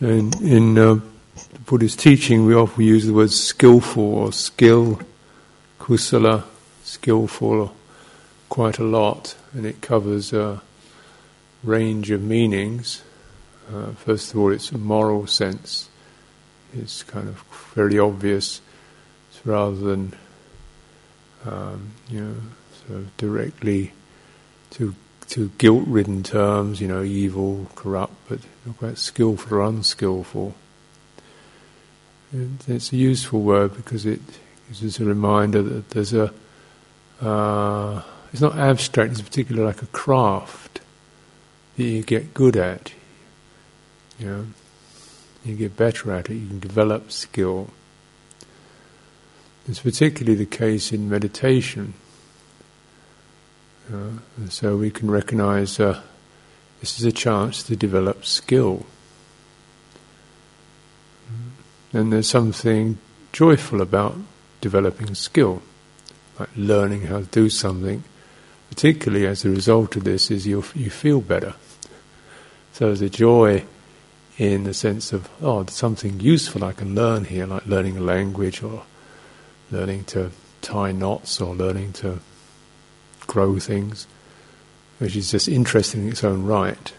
So in, in uh, Buddhist teaching, we often use the word skillful or skill, kusala, skillful, quite a lot, and it covers a range of meanings. Uh, first of all, it's a moral sense. It's kind of very obvious, rather than um, you know sort of directly to to guilt-ridden terms, you know, evil, corrupt, but not quite skillful or unskillful. It's a useful word because it gives us a reminder that there's a. Uh, it's not abstract. It's particularly like a craft that you get good at. You know, you get better at it. You can develop skill. It's particularly the case in meditation. Uh, so we can recognize uh, this is a chance to develop skill. And there's something joyful about developing skill, like learning how to do something. Particularly as a result of this, is you you feel better. So there's a joy in the sense of oh, there's something useful I can learn here, like learning a language or learning to tie knots or learning to grow things, which is just interesting in its own right.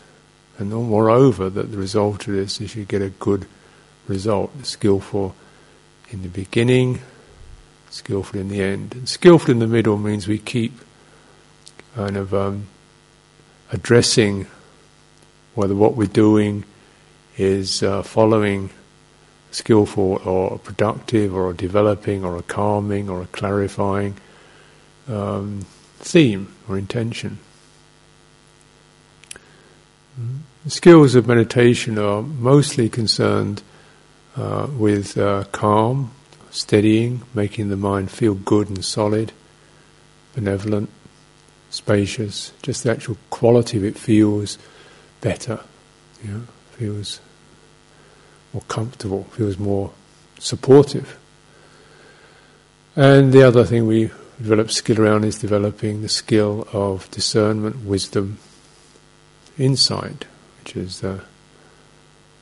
And moreover, that the result of this is you get a good result, skillful in the beginning, skillful in the end. And skillful in the middle means we keep kind of um, addressing whether what we're doing is uh, following skillful or productive or developing or a calming or a clarifying um, theme or intention. The skills of meditation are mostly concerned uh, with uh, calm, steadying, making the mind feel good and solid, benevolent, spacious. Just the actual quality of it feels better, you know, feels more comfortable, feels more supportive. And the other thing we develop skill around is developing the skill of discernment, wisdom, insight, which is, uh,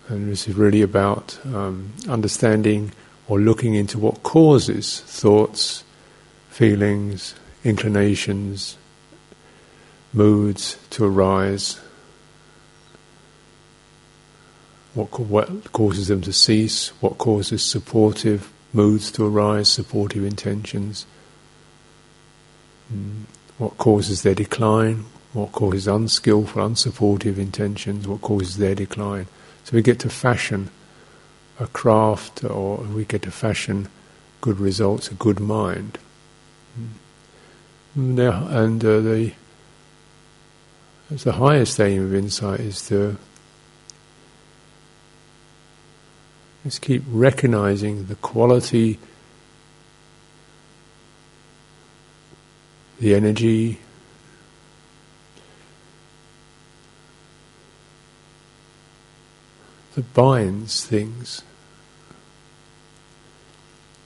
and this is really about um, understanding or looking into what causes thoughts, feelings, inclinations, moods to arise, what, what causes them to cease, what causes supportive moods to arise, supportive intentions Mm. What causes their decline? What causes unskillful, unsupportive intentions? What causes their decline? So we get to fashion a craft, or we get to fashion good results, a good mind. Mm. Now, and uh, the the highest aim of insight is to just keep recognizing the quality the energy that binds things.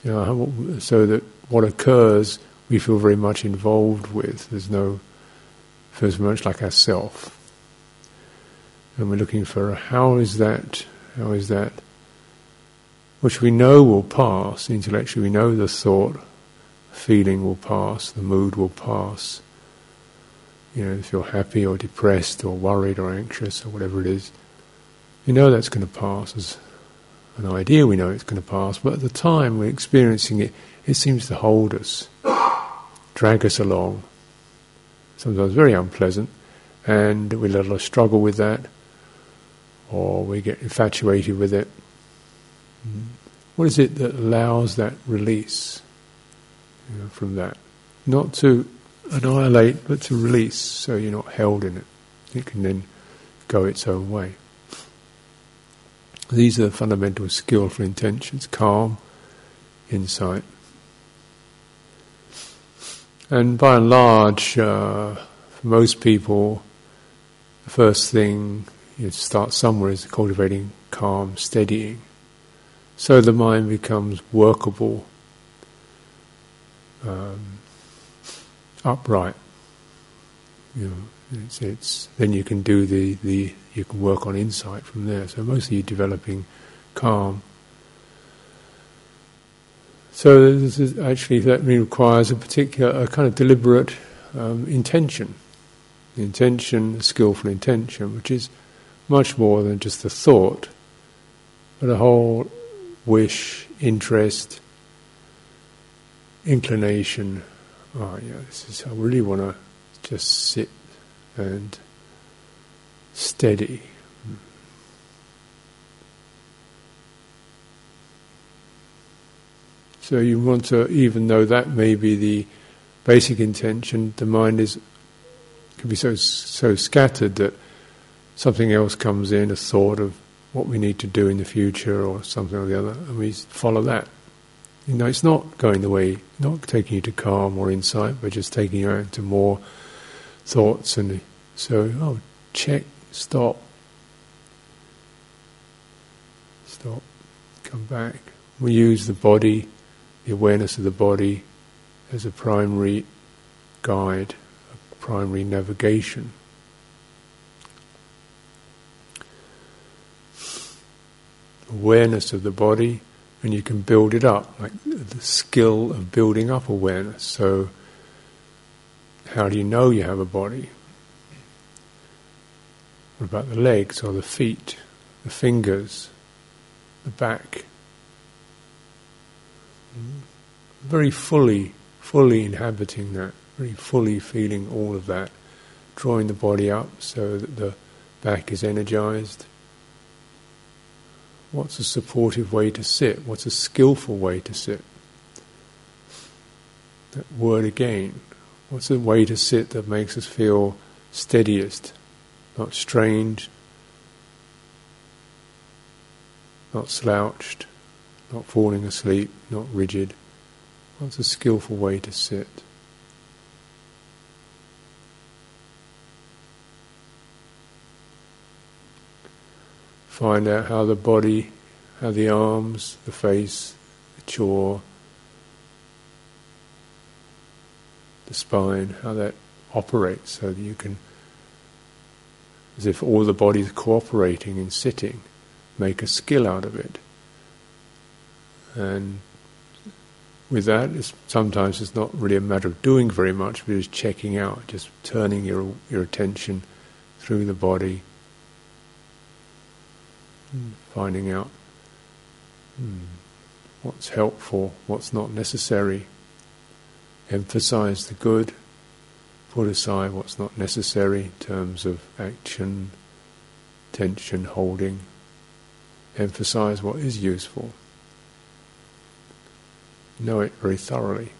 You know, so that what occurs we feel very much involved with. There's no feels very much like ourself, and we're looking for how is that? How is that? Which we know will pass intellectually. We know the thought feeling will pass, the mood will pass. You know, if you're happy or depressed or worried or anxious or whatever it is, you know that's going to pass. As an idea, we know it's going to pass, but at the time we're experiencing it, it seems to hold us, drag us along. Sometimes very unpleasant, and we let us struggle with that, or we get infatuated with it. What is it that allows that release? you know, from that. Not to annihilate, but to release, so you're not held in it. It can then go its own way. These are the fundamental skillful intentions calm, insight. And by and large, uh, for most people, the first thing you start somewhere is cultivating calm, steadying. So the mind becomes workable um, upright. You know, it's, it's then you can do the, the you can work on insight from there. So mostly you're developing calm. So this is actually that requires a particular, a kind of deliberate um, intention, the intention, skillful intention, which is much more than just the thought, but a whole wish, interest, inclination. Oh, yeah, this is. I really want to just sit and steady. So you want to, even though that may be the basic intention, the mind is can be so so scattered that something else comes in, a thought of what we need to do in the future or something or the other, and we follow that. You know, it's not going the way, not taking you to calm or insight, but just taking you out to more thoughts and so, oh, check, stop, stop, come back. We use the body, the awareness of the body, as a primary guide, a primary navigation. awareness of the body, and you can build it up, like the skill of building up awareness. So, how do you know you have a body? What about the legs or the feet, the fingers, the back? Very fully, fully inhabiting that, very fully feeling all of that, drawing the body up so that the back is energized What's a supportive way to sit? What's a skillful way to sit? That word again. What's a way to sit that makes us feel steadiest, not strained, not slouched, not falling asleep, not rigid? What's a skillful way to sit? find out how the body, how the arms, the face, the jaw, the spine, how that operates so that you can, as if all the body is cooperating in sitting, make a skill out of it. And with that, it's, sometimes it's not really a matter of doing very much, but it's checking out, just turning your your attention through the body finding out hmm, what's helpful, what's not necessary, emphasize the good, put aside what's not necessary in terms of action, tension, holding, emphasize what is useful, know it very thoroughly.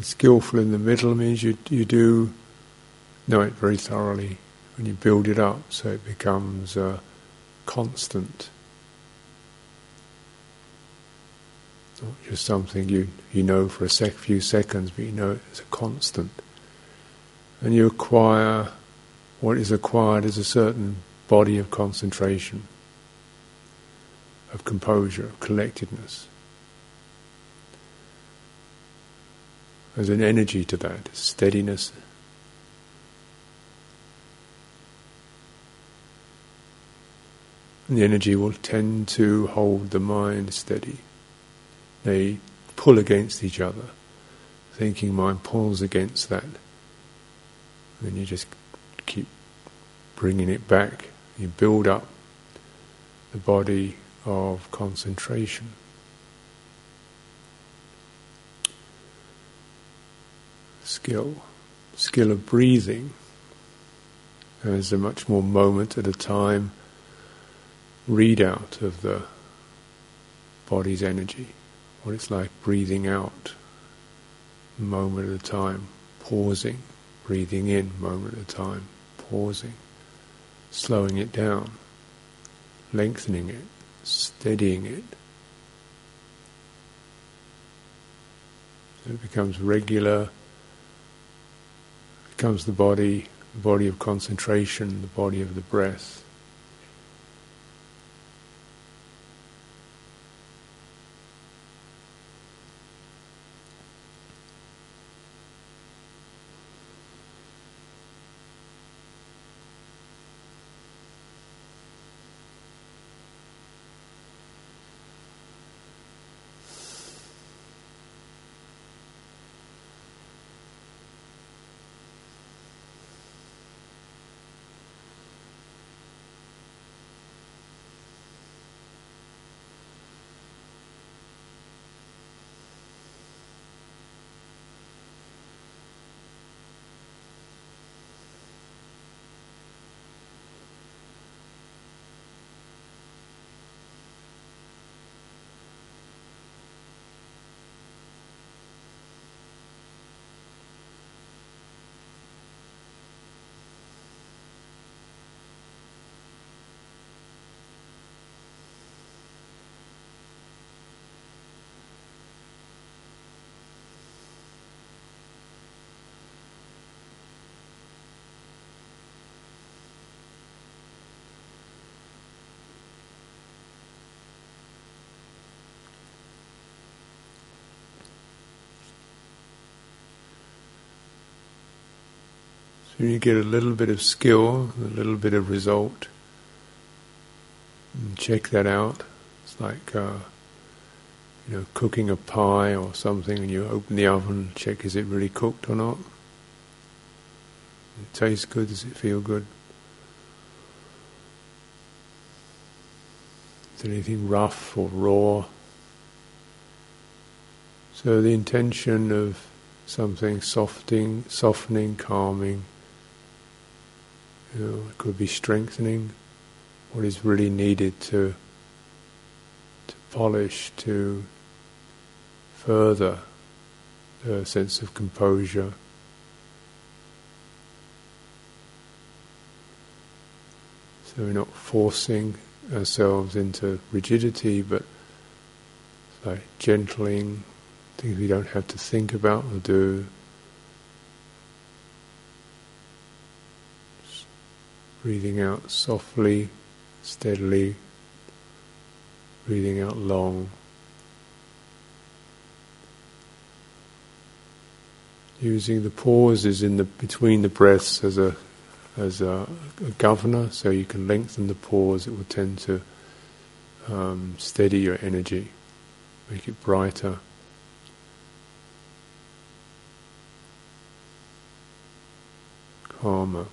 And skillful in the middle means you you do know it very thoroughly. And you build it up, so it becomes uh, constant, not just something you you know for a sec, few seconds, but you know it as a constant, and you acquire what is acquired as a certain body of concentration, of composure, of collectedness. There's an energy to that, steadiness. And the energy will tend to hold the mind steady. They pull against each other. Thinking mind pulls against that. And you just keep bringing it back. You build up the body of concentration. Skill, skill of breathing. as a much more moment at a time readout of the body's energy, what it's like breathing out moment at a time, pausing, breathing in moment at a time, pausing, slowing it down, lengthening it, steadying it. It becomes regular, becomes the body, the body of concentration, the body of the breath. So you get a little bit of skill, a little bit of result. And check that out. It's like uh, you know cooking a pie or something, and you open the oven, check is it really cooked or not. It tastes good. Does it feel good? Is there anything rough or raw? So the intention of something softening, softening, calming, you know, it could be strengthening what is really needed to to polish, to further the sense of composure. So we're not forcing ourselves into rigidity, but like gentling, things we don't have to think about or do. Breathing out softly, steadily, breathing out long. Using the pauses in the between the breaths as a as a, a governor, so you can lengthen the pause. It will tend to um, steady your energy, make it brighter. calmer.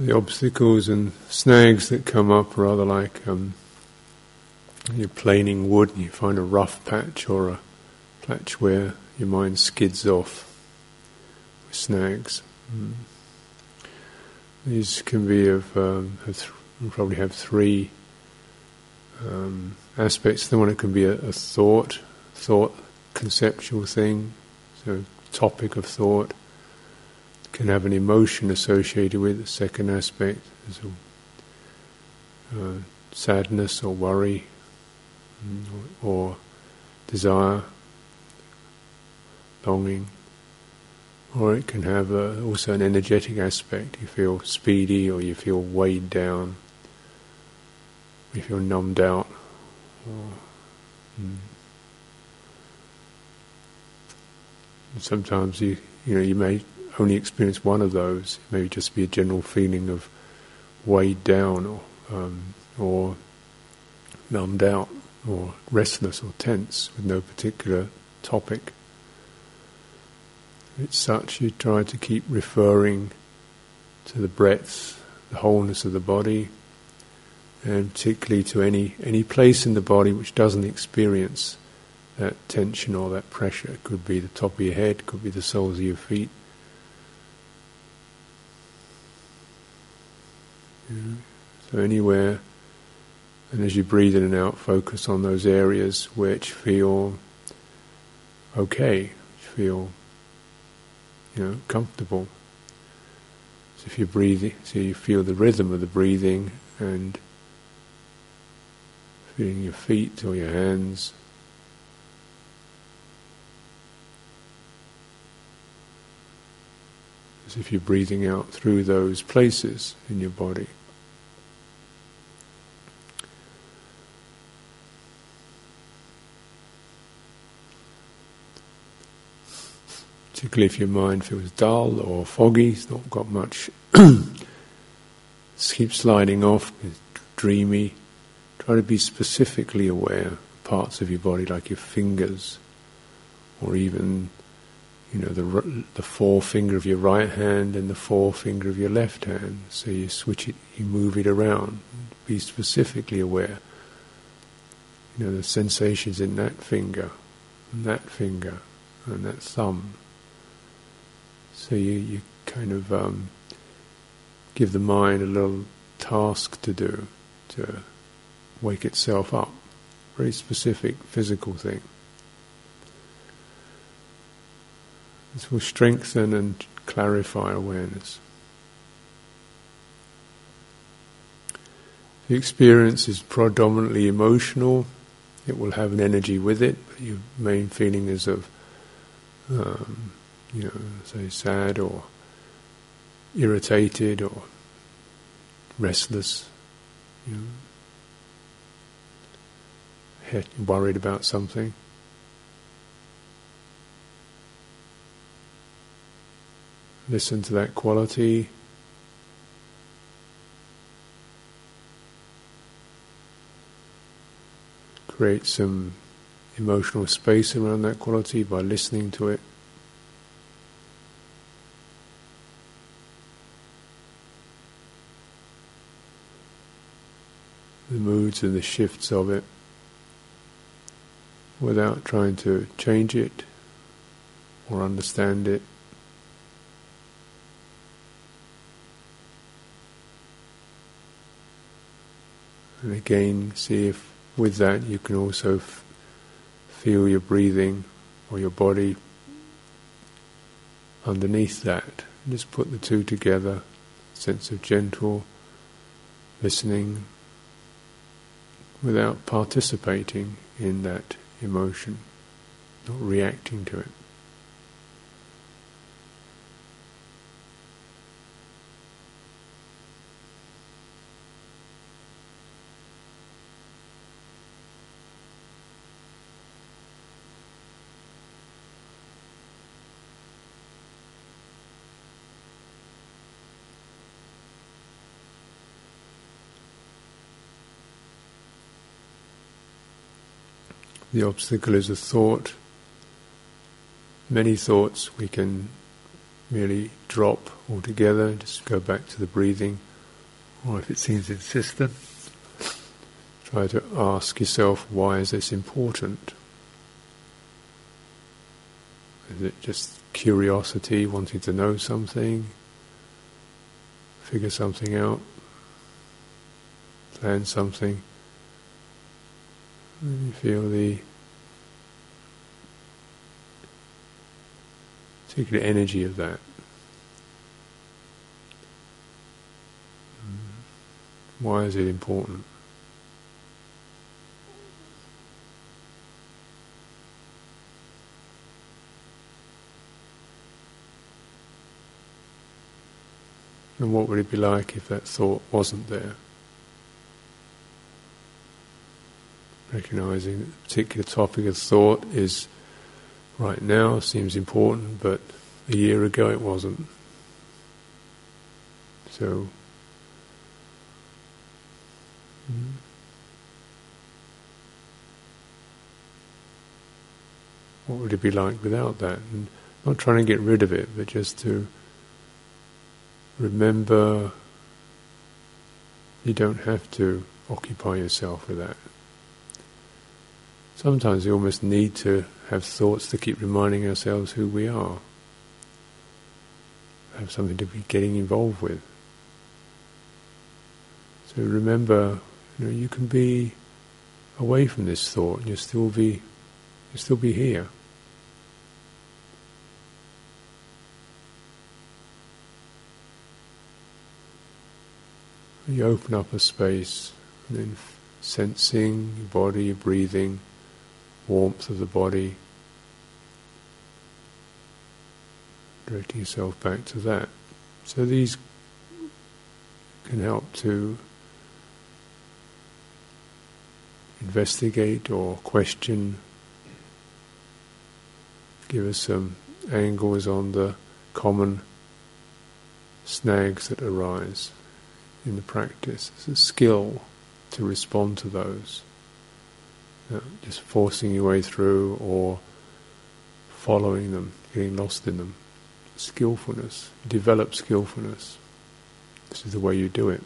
The obstacles and snags that come up are rather like um, you're planing wood and you find a rough patch or a patch where your mind skids off with snags. Mm. These can be of, um, have th- probably have three um, aspects. The one it can be a, a, thought, thought, conceptual thing, so topic of thought. Can have an emotion associated with the second aspect, a, uh, sadness or worry, mm, or, or desire, longing. Or it can have a, also an energetic aspect. You feel speedy or you feel weighed down. You feel numbed out. Or, mm. Sometimes you you know you may only experience one of those. maybe just be a general feeling of weighed down or um, or numbed out or restless or tense with no particular topic. It's such you try to keep referring to the breadth, the wholeness of the body, and particularly to any any place in the body which doesn't experience that tension or that pressure. It could be the top of your head, could be the soles of your feet. So anywhere, and as you breathe in and out, focus on those areas which feel okay, which feel you know, comfortable. So if you're breathing, so you feel the rhythm of the breathing and feeling your feet or your hands. As if you're breathing out through those places in your body. particularly if your mind feels dull or foggy, it's not got much, keep sliding off, it's dreamy. Try to be specifically aware of parts of your body, like your fingers, or even, you know, the the forefinger of your right hand and the forefinger of your left hand. So you switch it, you move it around. Be specifically aware. You know, the sensations in that finger, and that finger, and that thumb. So you, you kind of um, give the mind a little task to do to wake itself up. Very specific physical thing. This will strengthen and clarify awareness. The experience is predominantly emotional. It will have an energy with it, but your main feeling is of um, you know, say sad or irritated or restless, you know, worried about something. Listen to that quality. Create some emotional space around that quality by listening to it. the moods and the shifts of it without trying to change it or understand it. And again, see if with that you can also f- feel your breathing or your body underneath that. Just put the two together, sense of gentle listening without participating in that emotion, not reacting to it. The obstacle is a thought. Many thoughts we can merely drop altogether, just go back to the breathing. or if it seems insistent, try to ask yourself, why is this important? Is it just curiosity, wanting to know something, figure something out, plan something? And feel the particular energy of that. Hmm. Why is it important? And what would it be like if that thought wasn't there? Recognizing that a particular topic of thought is right now seems important, but a year ago it wasn't. So, mm, what would it be like without that? And not trying to get rid of it, but just to remember you don't have to occupy yourself with that. Sometimes we almost need to have thoughts to keep reminding ourselves who we are, have something to be getting involved with. So remember, you know, you can be away from this thought, and you still be, you still be here. You open up a space, and then sensing your body, your breathing, warmth of the body, directing yourself back to that. So these can help to investigate or question, give us some angles on the common snags that arise in the practice. It's a skill to respond to those. Uh, just forcing your way through or following them, getting lost in them. Skillfulness, develop skillfulness. This is the way you do it.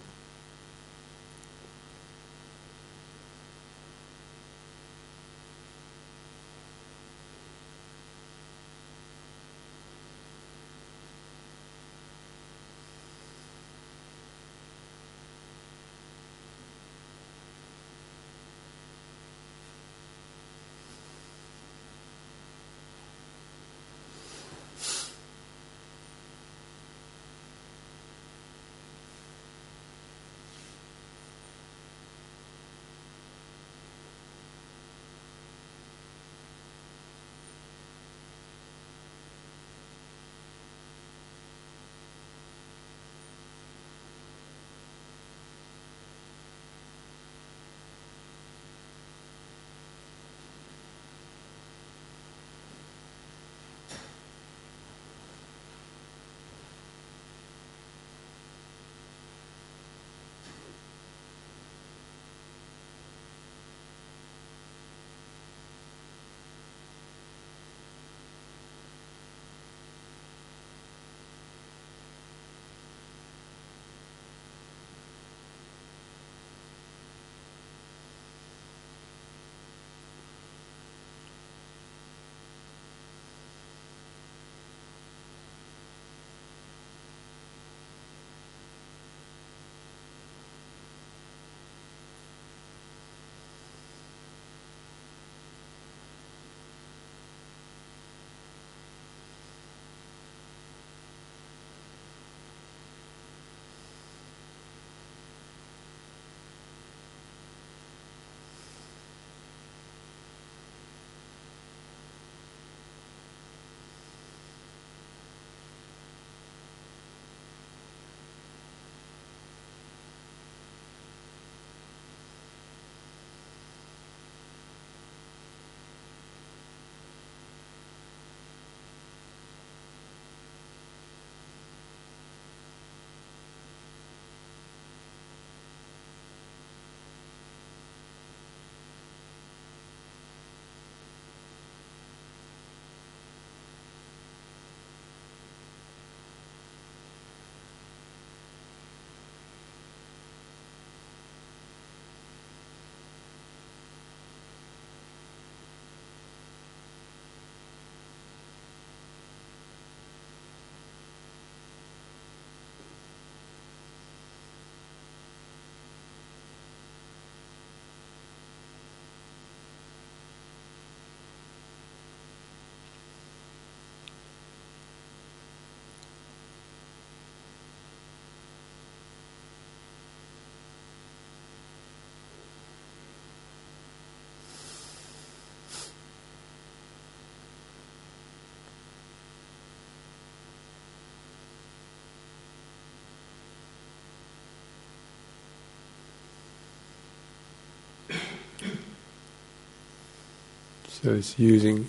So it's using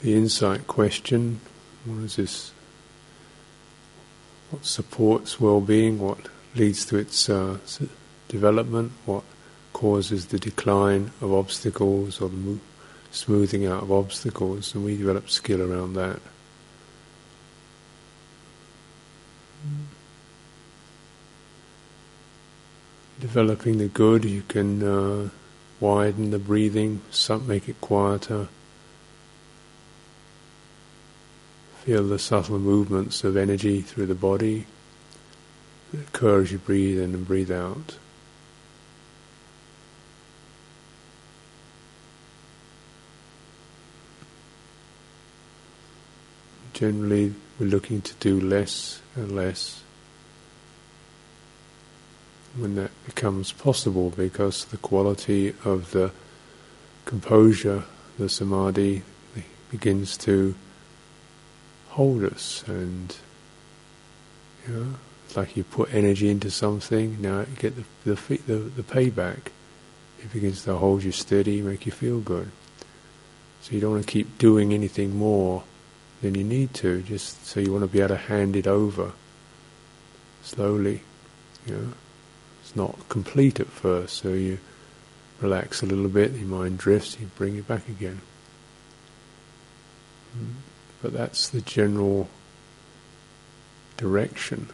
the insight question. What is this? What supports well-being? What leads to its uh, development? What causes the decline of obstacles or the mo- smoothing out of obstacles? And we develop skill around that. Developing the good, you can uh, widen the breathing, make it quieter. Feel the subtle movements of energy through the body that occur as you breathe in and breathe out. Generally, we're looking to do less and less when that becomes possible because the quality of the composure, the samadhi, begins to hold us and you know, it's like you put energy into something, now you get the, the, the, the payback. It begins to hold you steady, make you feel good. So you don't want to keep doing anything more than you need to, just so you want to be able to hand it over slowly. You know, not complete at first, so you relax a little bit, your mind drifts, you bring it back again. But that's the general direction.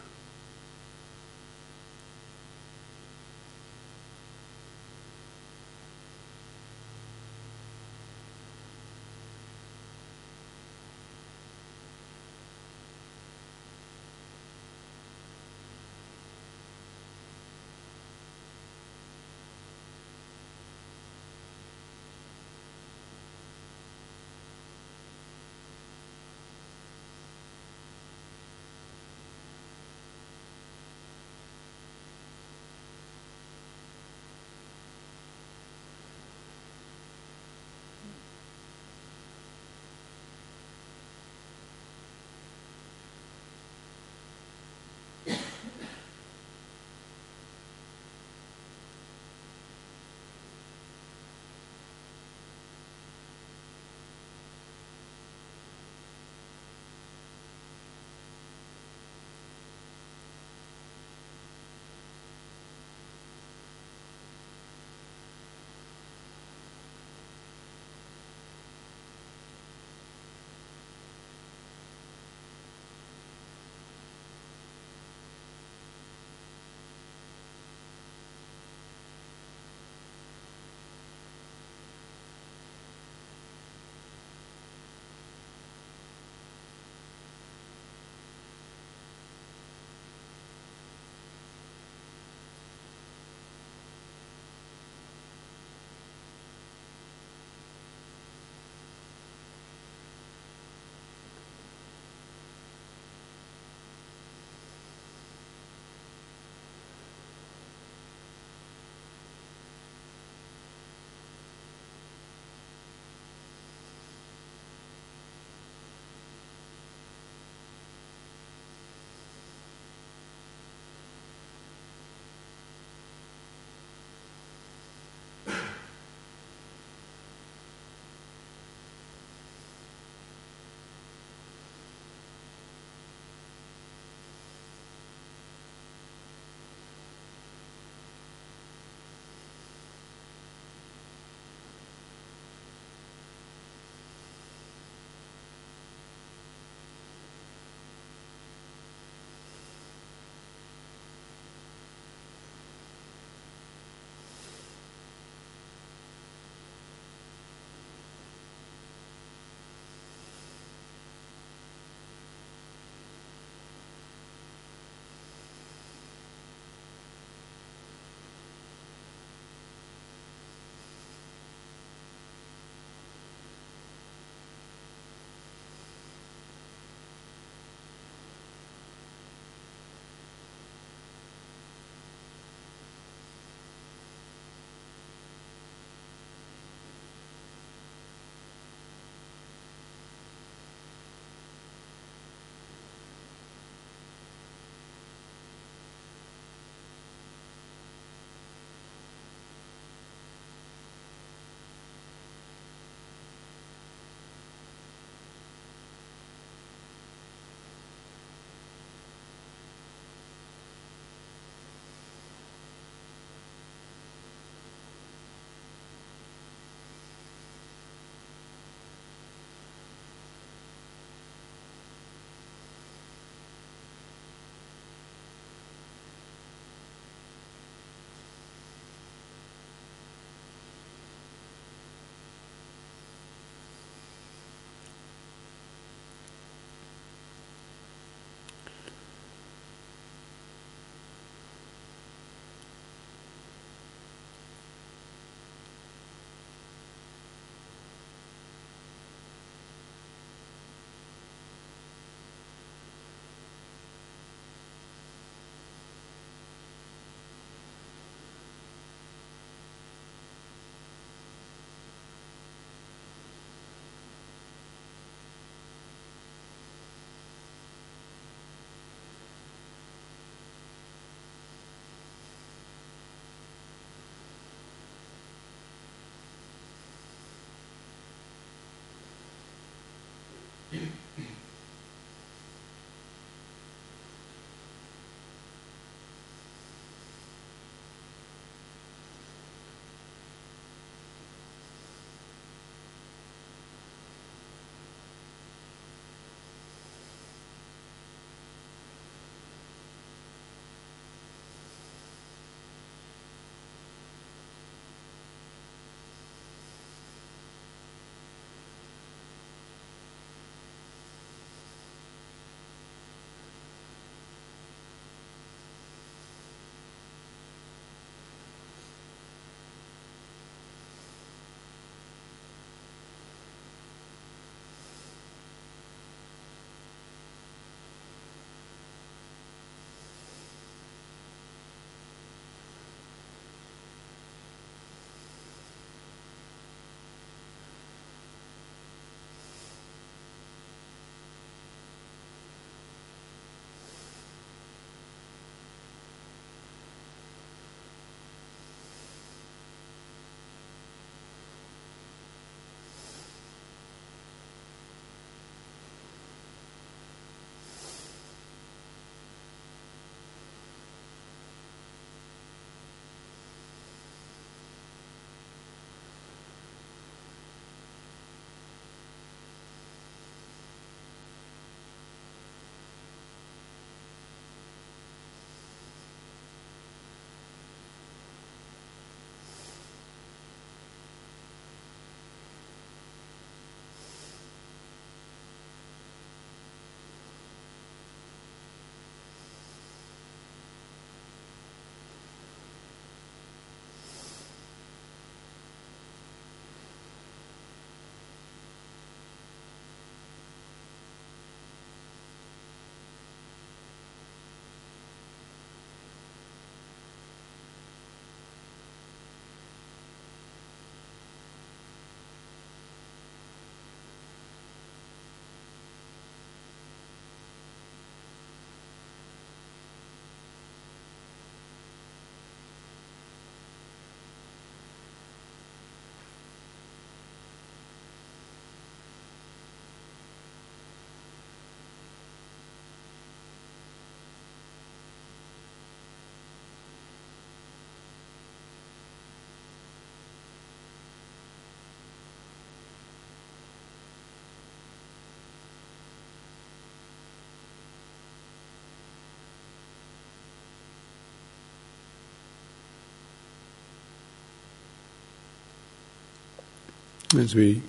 As we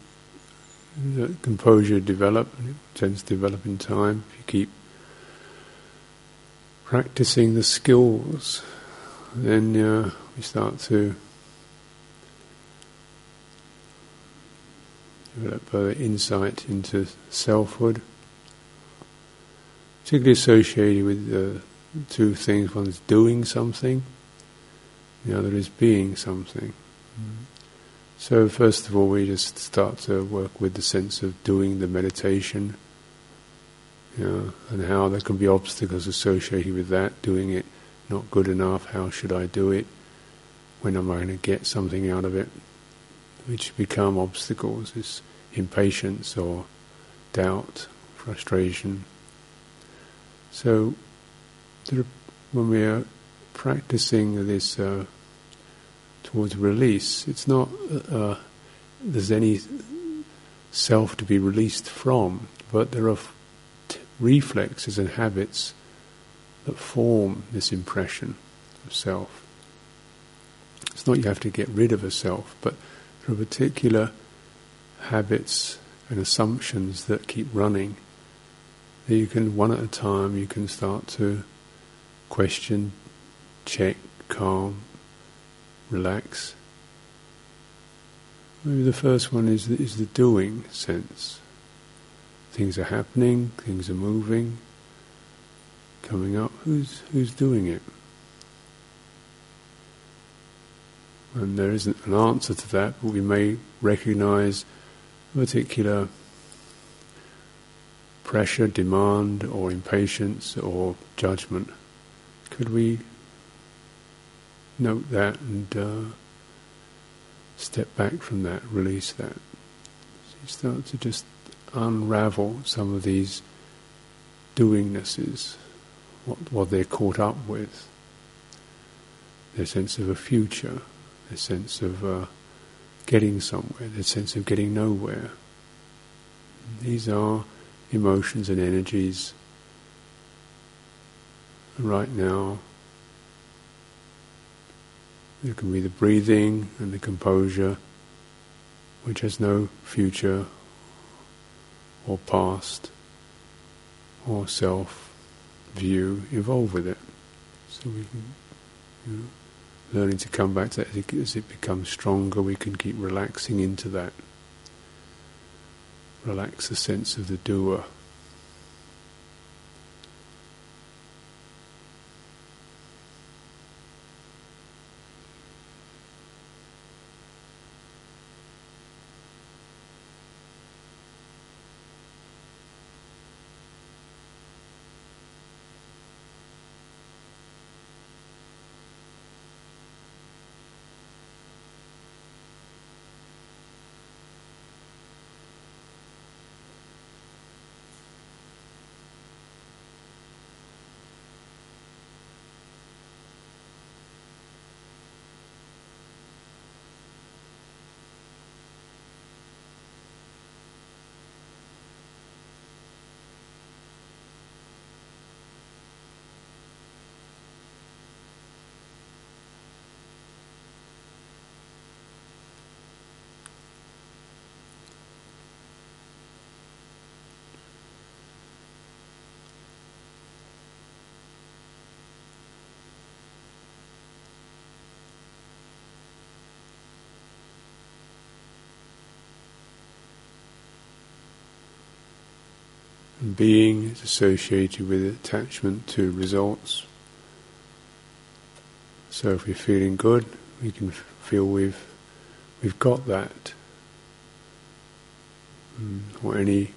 composure develop, it tends to develop in time. If you keep practicing the skills, then uh, we start to develop further insight into selfhood, particularly associated with two things. One is doing something, the other is being something. So, first of all, we just start to work with the sense of doing the meditation, you know, and how there can be obstacles associated with that, doing it not good enough, how should I do it, when am I going to get something out of it, which become obstacles, is impatience or doubt, frustration. So, when we are practicing this uh, towards release. It's not uh, uh, there's any self to be released from, but there are t- reflexes and habits that form this impression of self. It's not you have to get rid of a self, but there are particular habits and assumptions that keep running. That you can, one at a time, you can start to question, check, calm, relax. Maybe the first one is the, is the doing sense. Things are happening, things are moving, coming up. Who's who's doing it? And there isn't an answer to that, but we may recognize a particular pressure, demand, or impatience, or judgment. Could we note that and uh, step back from that, release that. So you start to just unravel some of these doingnesses, what, what they're caught up with, their sense of a future, their sense of uh, getting somewhere, their sense of getting nowhere. These are emotions and energies right now. There can be the breathing and the composure, which has no future or past or self view involved with it. So we can, you know, learning to come back to that as it becomes stronger, we can keep relaxing into that. Relax the sense of the doer. Being is associated with attachment to results. So if we're feeling good, we can feel we've we've got that, mm, or any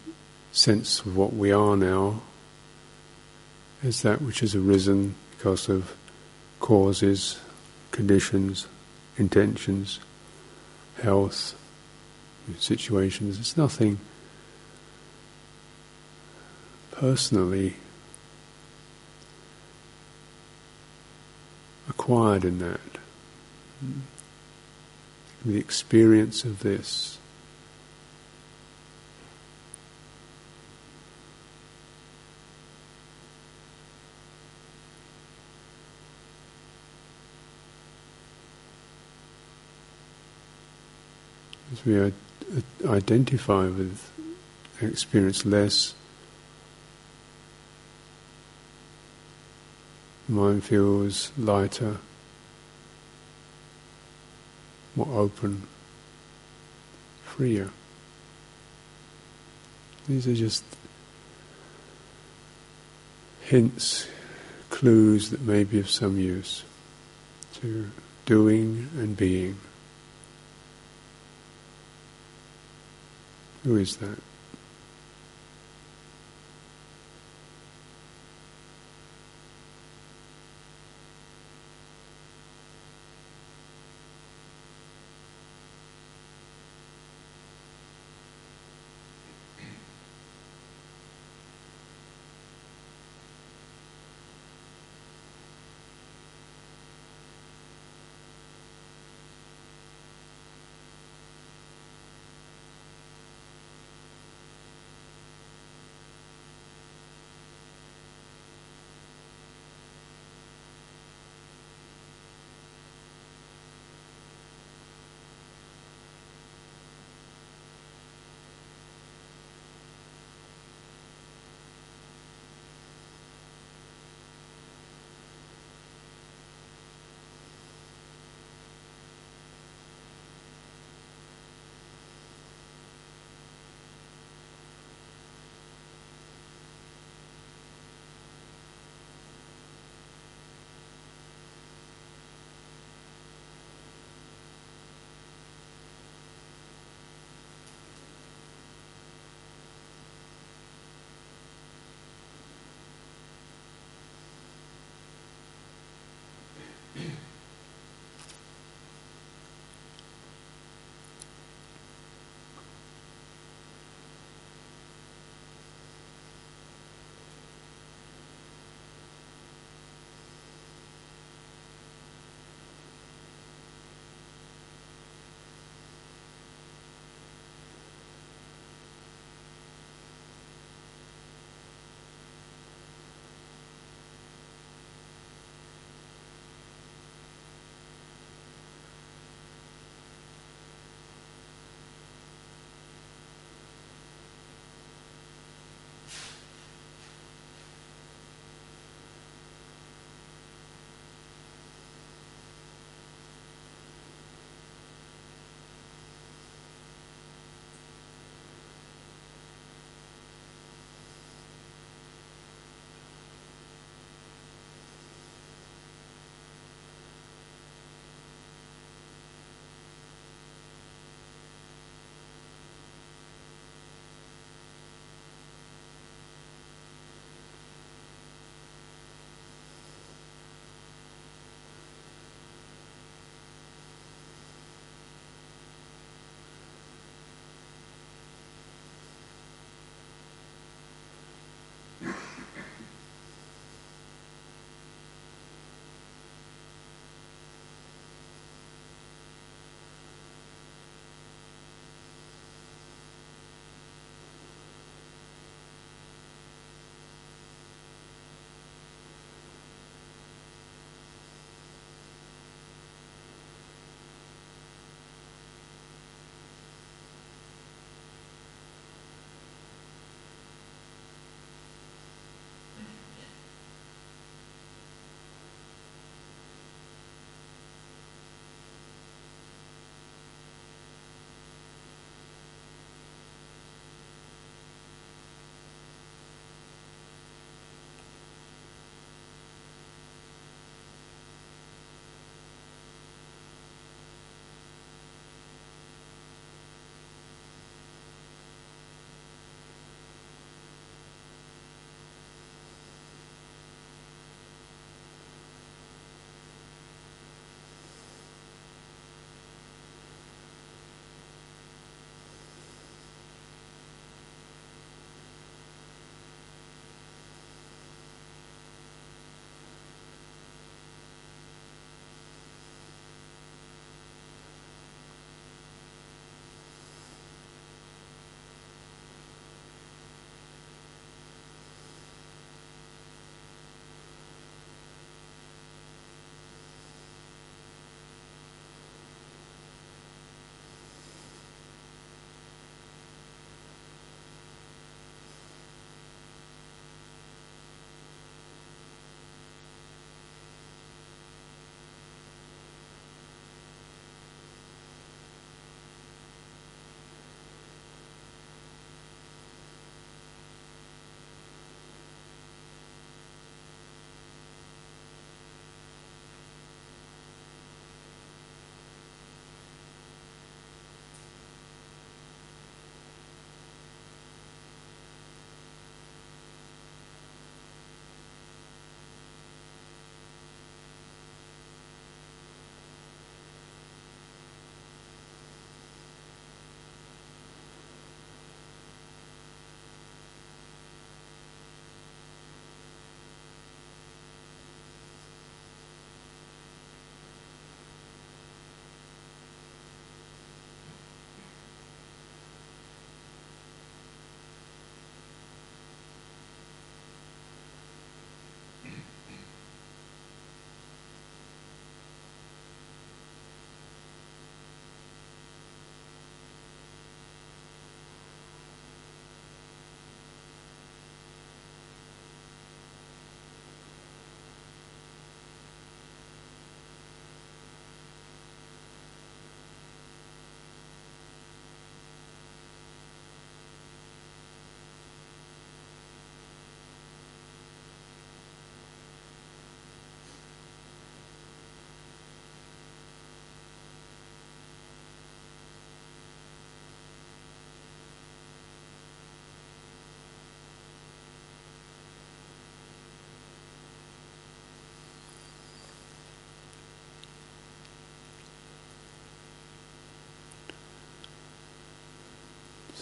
sense of what we are now is that which has arisen because of causes, conditions, intentions, health, situations. It's nothing personally acquired in that. The experience of this. As we uh, identify with experience less mind feels lighter, more open, freer. These are just hints, clues that may be of some use to doing and being. Who is that?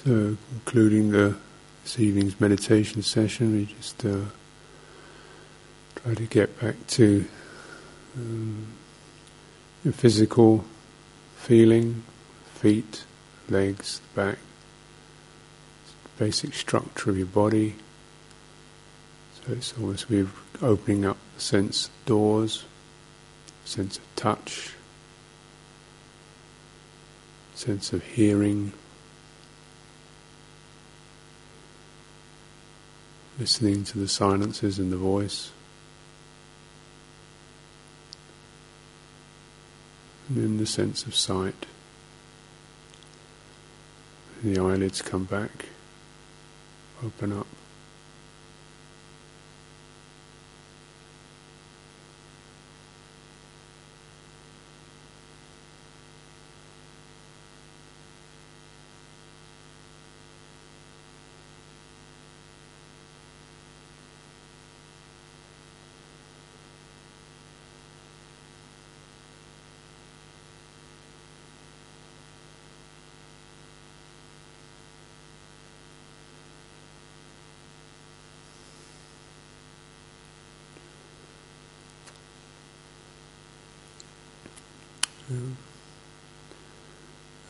So, concluding the this evening's meditation session, we just uh, try to get back to um, your physical feeling, feet, legs, back, basic structure of your body. So it's almost we're opening up the sense doors, sense of touch, sense of hearing. Listening to the silences in the voice. And then the sense of sight. The eyelids come back, open up.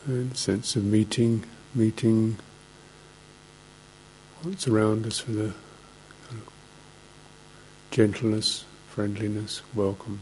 And sense of meeting, meeting what's around us with a kind of gentleness, friendliness, welcome.